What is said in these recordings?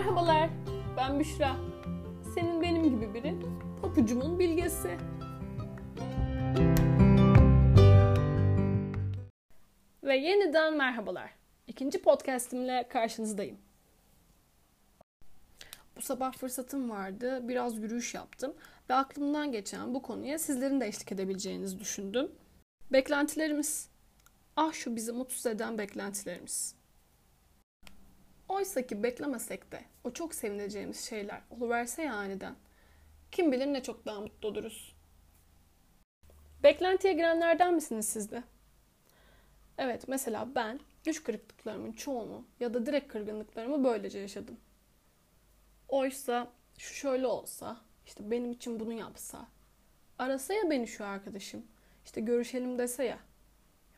Merhabalar, ben Büşra. Senin benim gibi biri, papucumun bilgesi. Ve yeniden merhabalar. İkinci podcastimle karşınızdayım. Bu sabah fırsatım vardı, biraz yürüyüş yaptım ve aklımdan geçen bu konuya sizlerin de eşlik edebileceğinizi düşündüm. Beklentilerimiz. Ah şu bizi mutsuz eden beklentilerimiz. Oysa ki beklemesek de o çok sevineceğimiz şeyler oluverse ya aniden. Kim bilir ne çok daha mutlu oluruz. Beklentiye girenlerden misiniz siz de? Evet mesela ben güç kırıklıklarımın çoğunu ya da direkt kırgınlıklarımı böylece yaşadım. Oysa şu şöyle olsa, işte benim için bunu yapsa, arasa ya beni şu arkadaşım, işte görüşelim dese ya,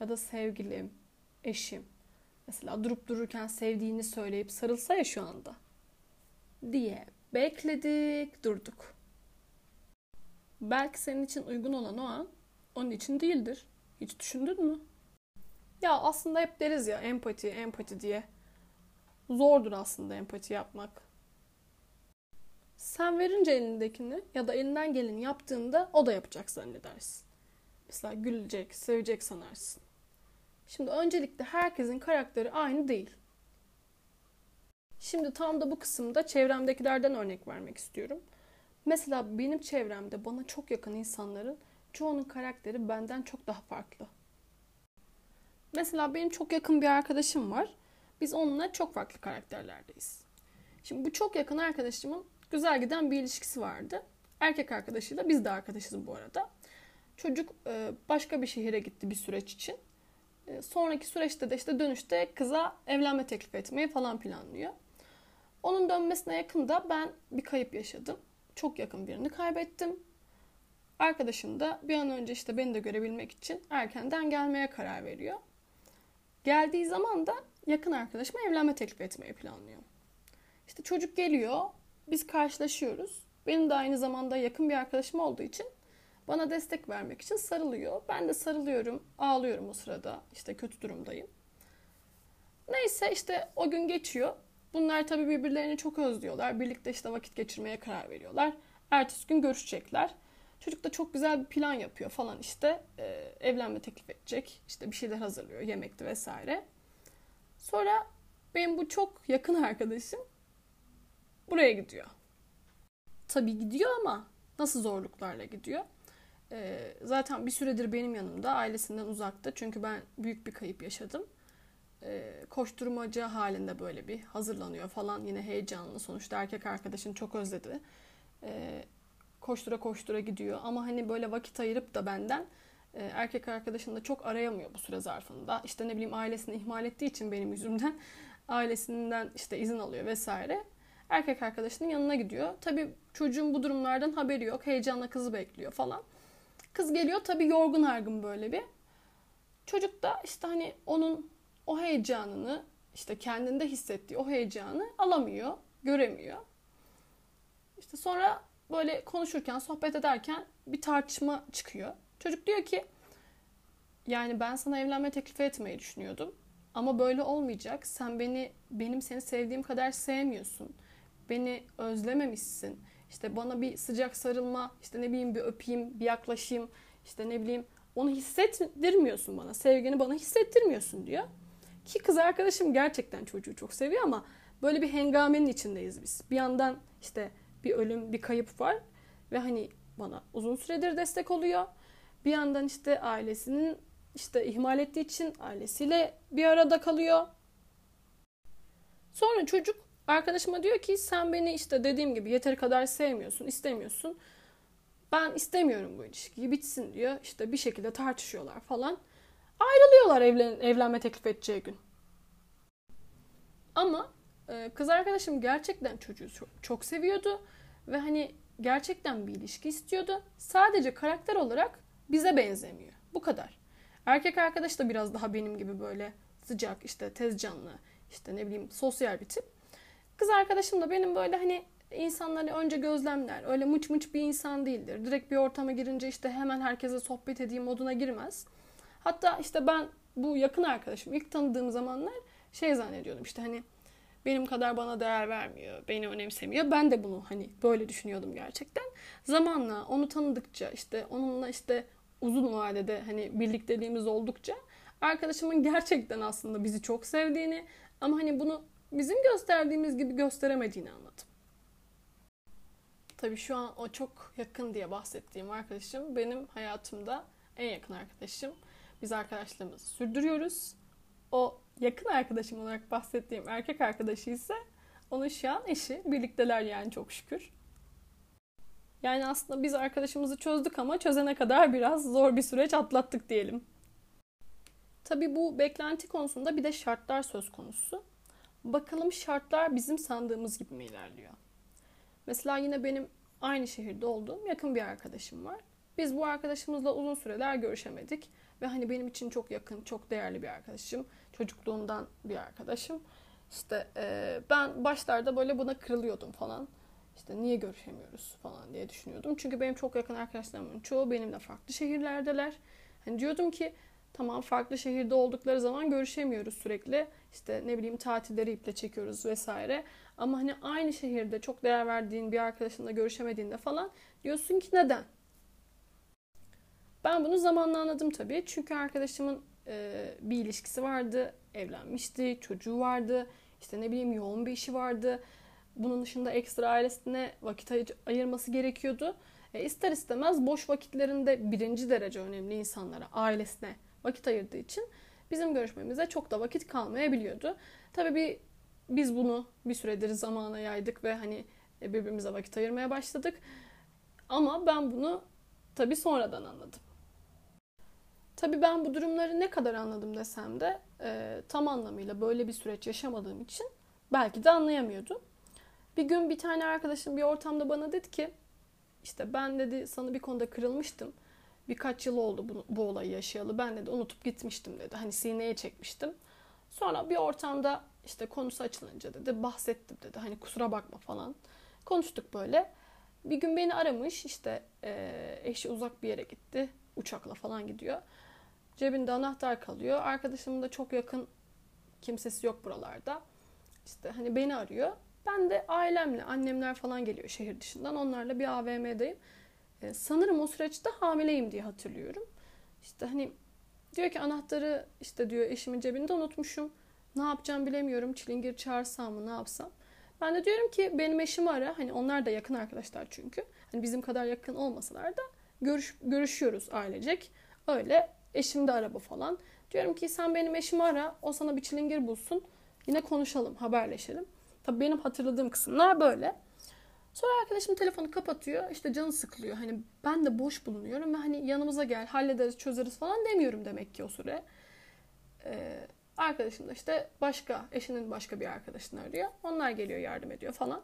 ya da sevgilim, eşim, Mesela durup dururken sevdiğini söyleyip sarılsa ya şu anda. Diye bekledik, durduk. Belki senin için uygun olan o an onun için değildir. Hiç düşündün mü? Ya aslında hep deriz ya empati, empati diye. Zordur aslında empati yapmak. Sen verince elindekini ya da elinden geleni yaptığında o da yapacak zannedersin. Mesela gülecek, sevecek sanarsın. Şimdi öncelikle herkesin karakteri aynı değil. Şimdi tam da bu kısımda çevremdekilerden örnek vermek istiyorum. Mesela benim çevremde bana çok yakın insanların çoğunun karakteri benden çok daha farklı. Mesela benim çok yakın bir arkadaşım var. Biz onunla çok farklı karakterlerdeyiz. Şimdi bu çok yakın arkadaşımın güzel giden bir ilişkisi vardı. Erkek arkadaşıyla biz de arkadaşız bu arada. Çocuk başka bir şehire gitti bir süreç için. Ee, sonraki süreçte de işte dönüşte kıza evlenme teklif etmeyi falan planlıyor. Onun dönmesine yakında ben bir kayıp yaşadım. Çok yakın birini kaybettim. Arkadaşım da bir an önce işte beni de görebilmek için erkenden gelmeye karar veriyor. Geldiği zaman da yakın arkadaşıma evlenme teklif etmeyi planlıyor. İşte çocuk geliyor, biz karşılaşıyoruz. Benim de aynı zamanda yakın bir arkadaşım olduğu için bana destek vermek için sarılıyor. Ben de sarılıyorum, ağlıyorum o sırada. İşte kötü durumdayım. Neyse işte o gün geçiyor. Bunlar tabii birbirlerini çok özlüyorlar. Birlikte işte vakit geçirmeye karar veriyorlar. Ertesi gün görüşecekler. Çocuk da çok güzel bir plan yapıyor falan işte. Ee, evlenme teklif edecek. İşte bir şeyler hazırlıyor. Yemekti vesaire. Sonra benim bu çok yakın arkadaşım buraya gidiyor. Tabii gidiyor ama nasıl zorluklarla gidiyor? Ee, zaten bir süredir benim yanımda, ailesinden uzakta. Çünkü ben büyük bir kayıp yaşadım. Ee, koşturmaca halinde böyle bir hazırlanıyor falan. Yine heyecanlı. Sonuçta erkek arkadaşını çok özledi. Ee, koştura koştura gidiyor. Ama hani böyle vakit ayırıp da benden e, erkek arkadaşını da çok arayamıyor bu süre zarfında. İşte ne bileyim ailesini ihmal ettiği için benim yüzümden ailesinden işte izin alıyor vesaire. Erkek arkadaşının yanına gidiyor. Tabii çocuğun bu durumlardan haberi yok. Heyecanla kızı bekliyor falan. Kız geliyor tabii yorgun argın böyle bir. Çocuk da işte hani onun o heyecanını işte kendinde hissettiği o heyecanı alamıyor, göremiyor. İşte sonra böyle konuşurken, sohbet ederken bir tartışma çıkıyor. Çocuk diyor ki yani ben sana evlenme teklif etmeyi düşünüyordum. Ama böyle olmayacak. Sen beni benim seni sevdiğim kadar sevmiyorsun. Beni özlememişsin. İşte bana bir sıcak sarılma, işte ne bileyim bir öpeyim, bir yaklaşayım, işte ne bileyim onu hissettirmiyorsun bana. Sevgini bana hissettirmiyorsun diyor. Ki kız arkadaşım gerçekten çocuğu çok seviyor ama böyle bir hengamenin içindeyiz biz. Bir yandan işte bir ölüm, bir kayıp var ve hani bana uzun süredir destek oluyor. Bir yandan işte ailesinin işte ihmal ettiği için ailesiyle bir arada kalıyor. Sonra çocuk Arkadaşıma diyor ki sen beni işte dediğim gibi yeteri kadar sevmiyorsun, istemiyorsun. Ben istemiyorum bu ilişkiyi bitsin diyor. İşte bir şekilde tartışıyorlar falan. Ayrılıyorlar evlen evlenme teklif edeceği gün. Ama e, kız arkadaşım gerçekten çocuğu çok, seviyordu. Ve hani gerçekten bir ilişki istiyordu. Sadece karakter olarak bize benzemiyor. Bu kadar. Erkek arkadaş da biraz daha benim gibi böyle sıcak, işte tez canlı, işte ne bileyim sosyal bir tip. Kız arkadaşım da benim böyle hani insanları önce gözlemler. Öyle mıç mıç bir insan değildir. Direkt bir ortama girince işte hemen herkese sohbet edeyim moduna girmez. Hatta işte ben bu yakın arkadaşım ilk tanıdığım zamanlar şey zannediyordum işte hani benim kadar bana değer vermiyor, beni önemsemiyor. Ben de bunu hani böyle düşünüyordum gerçekten. Zamanla onu tanıdıkça işte onunla işte uzun vadede hani birlikteliğimiz oldukça arkadaşımın gerçekten aslında bizi çok sevdiğini ama hani bunu bizim gösterdiğimiz gibi gösteremediğini anladım. Tabii şu an o çok yakın diye bahsettiğim arkadaşım benim hayatımda en yakın arkadaşım. Biz arkadaşlığımızı sürdürüyoruz. O yakın arkadaşım olarak bahsettiğim erkek arkadaşı ise onun şu an eşi. Birlikteler yani çok şükür. Yani aslında biz arkadaşımızı çözdük ama çözene kadar biraz zor bir süreç atlattık diyelim. Tabii bu beklenti konusunda bir de şartlar söz konusu. Bakalım şartlar bizim sandığımız gibi mi ilerliyor? Mesela yine benim aynı şehirde olduğum yakın bir arkadaşım var. Biz bu arkadaşımızla uzun süreler görüşemedik. Ve hani benim için çok yakın, çok değerli bir arkadaşım. Çocukluğundan bir arkadaşım. İşte e, ben başlarda böyle buna kırılıyordum falan. İşte niye görüşemiyoruz falan diye düşünüyordum. Çünkü benim çok yakın arkadaşlarımın çoğu benimle farklı şehirlerdeler. Hani diyordum ki tamam farklı şehirde oldukları zaman görüşemiyoruz sürekli. İşte ne bileyim tatilleri iple çekiyoruz vesaire. Ama hani aynı şehirde çok değer verdiğin bir arkadaşınla görüşemediğinde falan diyorsun ki neden? Ben bunu zamanla anladım tabii. Çünkü arkadaşımın e, bir ilişkisi vardı, evlenmişti, çocuğu vardı, işte ne bileyim yoğun bir işi vardı. Bunun dışında ekstra ailesine vakit ay- ayırması gerekiyordu. E, ister istemez boş vakitlerinde birinci derece önemli insanlara, ailesine vakit ayırdığı için bizim görüşmemize çok da vakit kalmayabiliyordu. Tabii bir biz bunu bir süredir zamana yaydık ve hani birbirimize vakit ayırmaya başladık. Ama ben bunu tabii sonradan anladım. Tabii ben bu durumları ne kadar anladım desem de e, tam anlamıyla böyle bir süreç yaşamadığım için belki de anlayamıyordum. Bir gün bir tane arkadaşım bir ortamda bana dedi ki işte ben dedi sana bir konuda kırılmıştım. Birkaç yıl oldu bu, bu olayı yaşayalı. Ben dedi unutup gitmiştim dedi. Hani sineye çekmiştim. Sonra bir ortamda işte konusu açılınca dedi bahsettim dedi. Hani kusura bakma falan. Konuştuk böyle. Bir gün beni aramış işte e, eşi uzak bir yere gitti. Uçakla falan gidiyor. Cebinde anahtar kalıyor. Arkadaşımın da çok yakın kimsesi yok buralarda. İşte hani beni arıyor. Ben de ailemle, annemler falan geliyor şehir dışından. Onlarla bir AVM'deyim. Ee, sanırım o süreçte hamileyim diye hatırlıyorum. İşte hani diyor ki anahtarı işte diyor eşimin cebinde unutmuşum. Ne yapacağım bilemiyorum. Çilingir çağırsam mı ne yapsam. Ben de diyorum ki benim eşimi ara. Hani onlar da yakın arkadaşlar çünkü. Hani bizim kadar yakın olmasalar da görüş, görüşüyoruz ailecek. Öyle eşim de araba falan. Diyorum ki sen benim eşimi ara. O sana bir çilingir bulsun. Yine konuşalım, haberleşelim. Tabii benim hatırladığım kısımlar böyle. Sonra arkadaşım telefonu kapatıyor. İşte canı sıkılıyor. Hani ben de boş bulunuyorum ve hani yanımıza gel, hallederiz, çözeriz falan demiyorum demek ki o süre. Ee, arkadaşım da işte başka, eşinin başka bir arkadaşını arıyor. Onlar geliyor, yardım ediyor falan.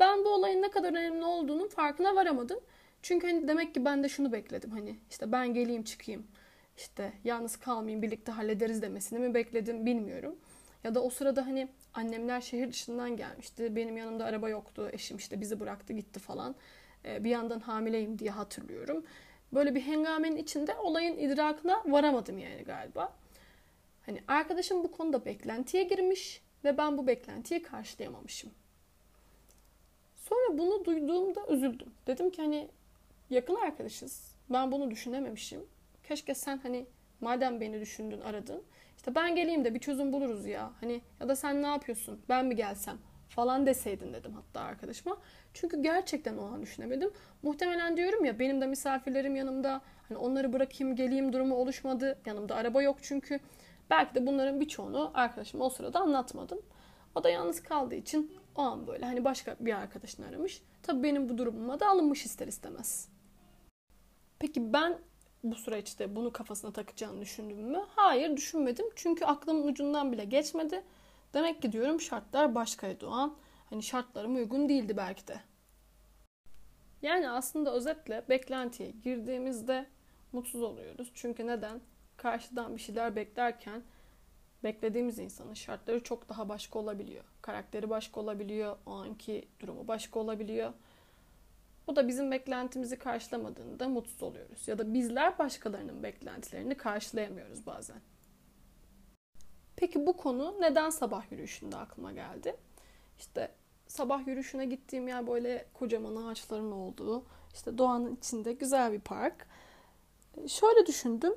Ben bu olayın ne kadar önemli olduğunun farkına varamadım. Çünkü hani demek ki ben de şunu bekledim. Hani işte ben geleyim çıkayım. işte yalnız kalmayayım birlikte hallederiz demesini mi bekledim bilmiyorum. Ya da o sırada hani annemler şehir dışından gelmişti. Benim yanımda araba yoktu. Eşim işte bizi bıraktı gitti falan. Ee, bir yandan hamileyim diye hatırlıyorum. Böyle bir hengamenin içinde olayın idrakına varamadım yani galiba. Hani arkadaşım bu konuda beklentiye girmiş ve ben bu beklentiyi karşılayamamışım. Sonra bunu duyduğumda üzüldüm. Dedim ki hani yakın arkadaşız. Ben bunu düşünememişim. Keşke sen hani madem beni düşündün, aradın. İşte ben geleyim de bir çözüm buluruz ya. Hani ya da sen ne yapıyorsun? Ben mi gelsem? falan deseydin dedim hatta arkadaşıma. Çünkü gerçekten o an düşünemedim. Muhtemelen diyorum ya benim de misafirlerim yanımda. Hani onları bırakayım geleyim durumu oluşmadı. Yanımda araba yok çünkü. Belki de bunların birçoğunu arkadaşıma o sırada anlatmadım. O da yalnız kaldığı için o an böyle hani başka bir arkadaşını aramış. Tabii benim bu durumuma da alınmış ister istemez. Peki ben bu süreçte bunu kafasına takacağını düşündüm mü? Hayır düşünmedim. Çünkü aklımın ucundan bile geçmedi. Demek ki diyorum şartlar başkaydı o an. Hani şartlarım uygun değildi belki de. Yani aslında özetle beklentiye girdiğimizde mutsuz oluyoruz. Çünkü neden? Karşıdan bir şeyler beklerken beklediğimiz insanın şartları çok daha başka olabiliyor. Karakteri başka olabiliyor, o anki durumu başka olabiliyor. Bu da bizim beklentimizi karşılamadığında mutsuz oluyoruz. Ya da bizler başkalarının beklentilerini karşılayamıyoruz bazen. Peki bu konu neden sabah yürüyüşünde aklıma geldi? İşte sabah yürüyüşüne gittiğim yer böyle kocaman ağaçların olduğu, işte doğanın içinde güzel bir park. Şöyle düşündüm.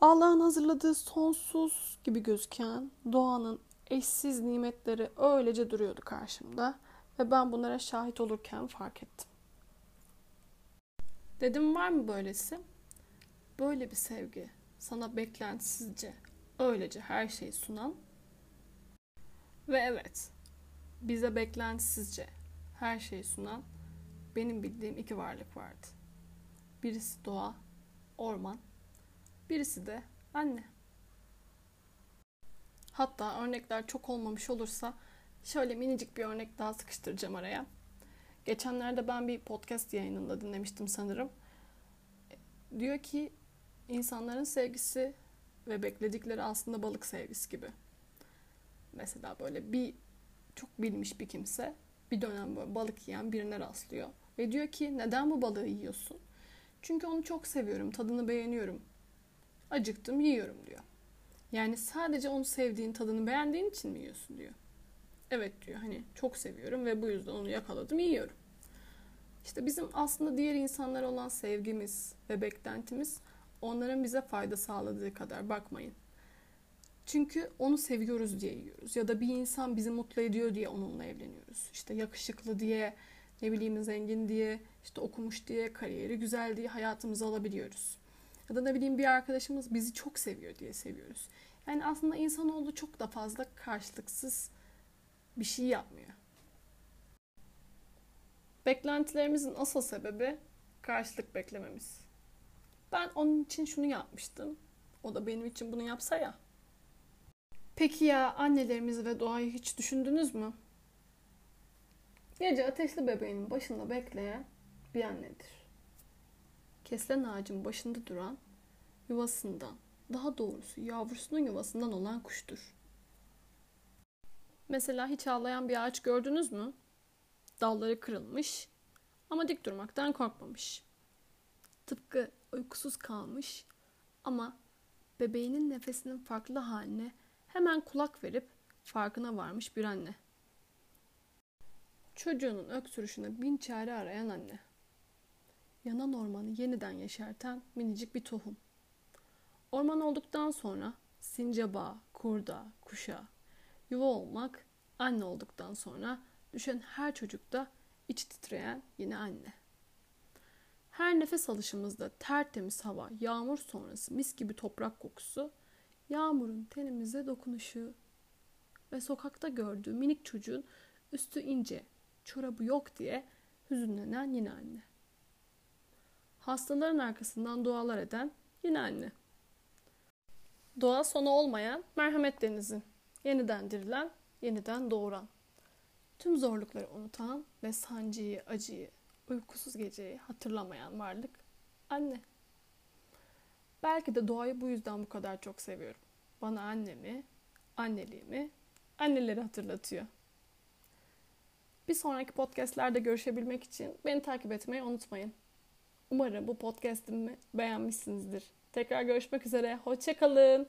Allah'ın hazırladığı sonsuz gibi gözüken doğanın eşsiz nimetleri öylece duruyordu karşımda ve ben bunlara şahit olurken fark ettim. Dedim var mı böylesi? Böyle bir sevgi, sana beklentisizce, öylece her şeyi sunan ve evet, bize beklentisizce her şeyi sunan benim bildiğim iki varlık vardı. Birisi doğa, orman, birisi de anne. Hatta örnekler çok olmamış olursa şöyle minicik bir örnek daha sıkıştıracağım araya. Geçenlerde ben bir podcast yayınında dinlemiştim sanırım. Diyor ki insanların sevgisi ve bekledikleri aslında balık sevgisi gibi. Mesela böyle bir çok bilmiş bir kimse bir dönem böyle balık yiyen birine rastlıyor. Ve diyor ki neden bu balığı yiyorsun? Çünkü onu çok seviyorum, tadını beğeniyorum. Acıktım, yiyorum diyor. Yani sadece onu sevdiğin, tadını beğendiğin için mi yiyorsun diyor. Evet diyor hani çok seviyorum ve bu yüzden onu yakaladım, yiyorum. İşte bizim aslında diğer insanlara olan sevgimiz ve beklentimiz onların bize fayda sağladığı kadar bakmayın. Çünkü onu seviyoruz diye yiyoruz. Ya da bir insan bizi mutlu ediyor diye onunla evleniyoruz. İşte yakışıklı diye, ne bileyim zengin diye, işte okumuş diye, kariyeri güzel diye hayatımıza alabiliyoruz. Ya da ne bileyim bir arkadaşımız bizi çok seviyor diye seviyoruz. Yani aslında insanoğlu çok da fazla karşılıksız bir şey yapmıyor. Beklentilerimizin asıl sebebi karşılık beklememiz. Ben onun için şunu yapmıştım. O da benim için bunu yapsa ya. Peki ya annelerimizi ve doğayı hiç düşündünüz mü? Gece ateşli bebeğinin başında bekleyen bir annedir. Kesilen ağacın başında duran yuvasından, daha doğrusu yavrusunun yuvasından olan kuştur. Mesela hiç ağlayan bir ağaç gördünüz mü? Dalları kırılmış ama dik durmaktan korkmamış. Tıpkı uykusuz kalmış ama bebeğinin nefesinin farklı haline hemen kulak verip farkına varmış bir anne. Çocuğunun öksürüşüne bin çare arayan anne. Yanan ormanı yeniden yeşerten minicik bir tohum. Orman olduktan sonra sincaba, kurda, kuşa, yuva olmak, anne olduktan sonra düşen her çocukta iç titreyen yine anne. Her nefes alışımızda tertemiz hava, yağmur sonrası mis gibi toprak kokusu, yağmurun tenimize dokunuşu ve sokakta gördüğü minik çocuğun üstü ince, çorabı yok diye hüzünlenen yine anne. Hastaların arkasından dualar eden yine anne. Doğa sonu olmayan merhamet denizi. Yeniden dirilen, yeniden doğuran. Tüm zorlukları unutan ve sancıyı, acıyı, uykusuz geceyi hatırlamayan varlık anne. Belki de doğayı bu yüzden bu kadar çok seviyorum. Bana annemi, anneliğimi, anneleri hatırlatıyor. Bir sonraki podcastlerde görüşebilmek için beni takip etmeyi unutmayın. Umarım bu podcast'imi beğenmişsinizdir. Tekrar görüşmek üzere. Hoşçakalın.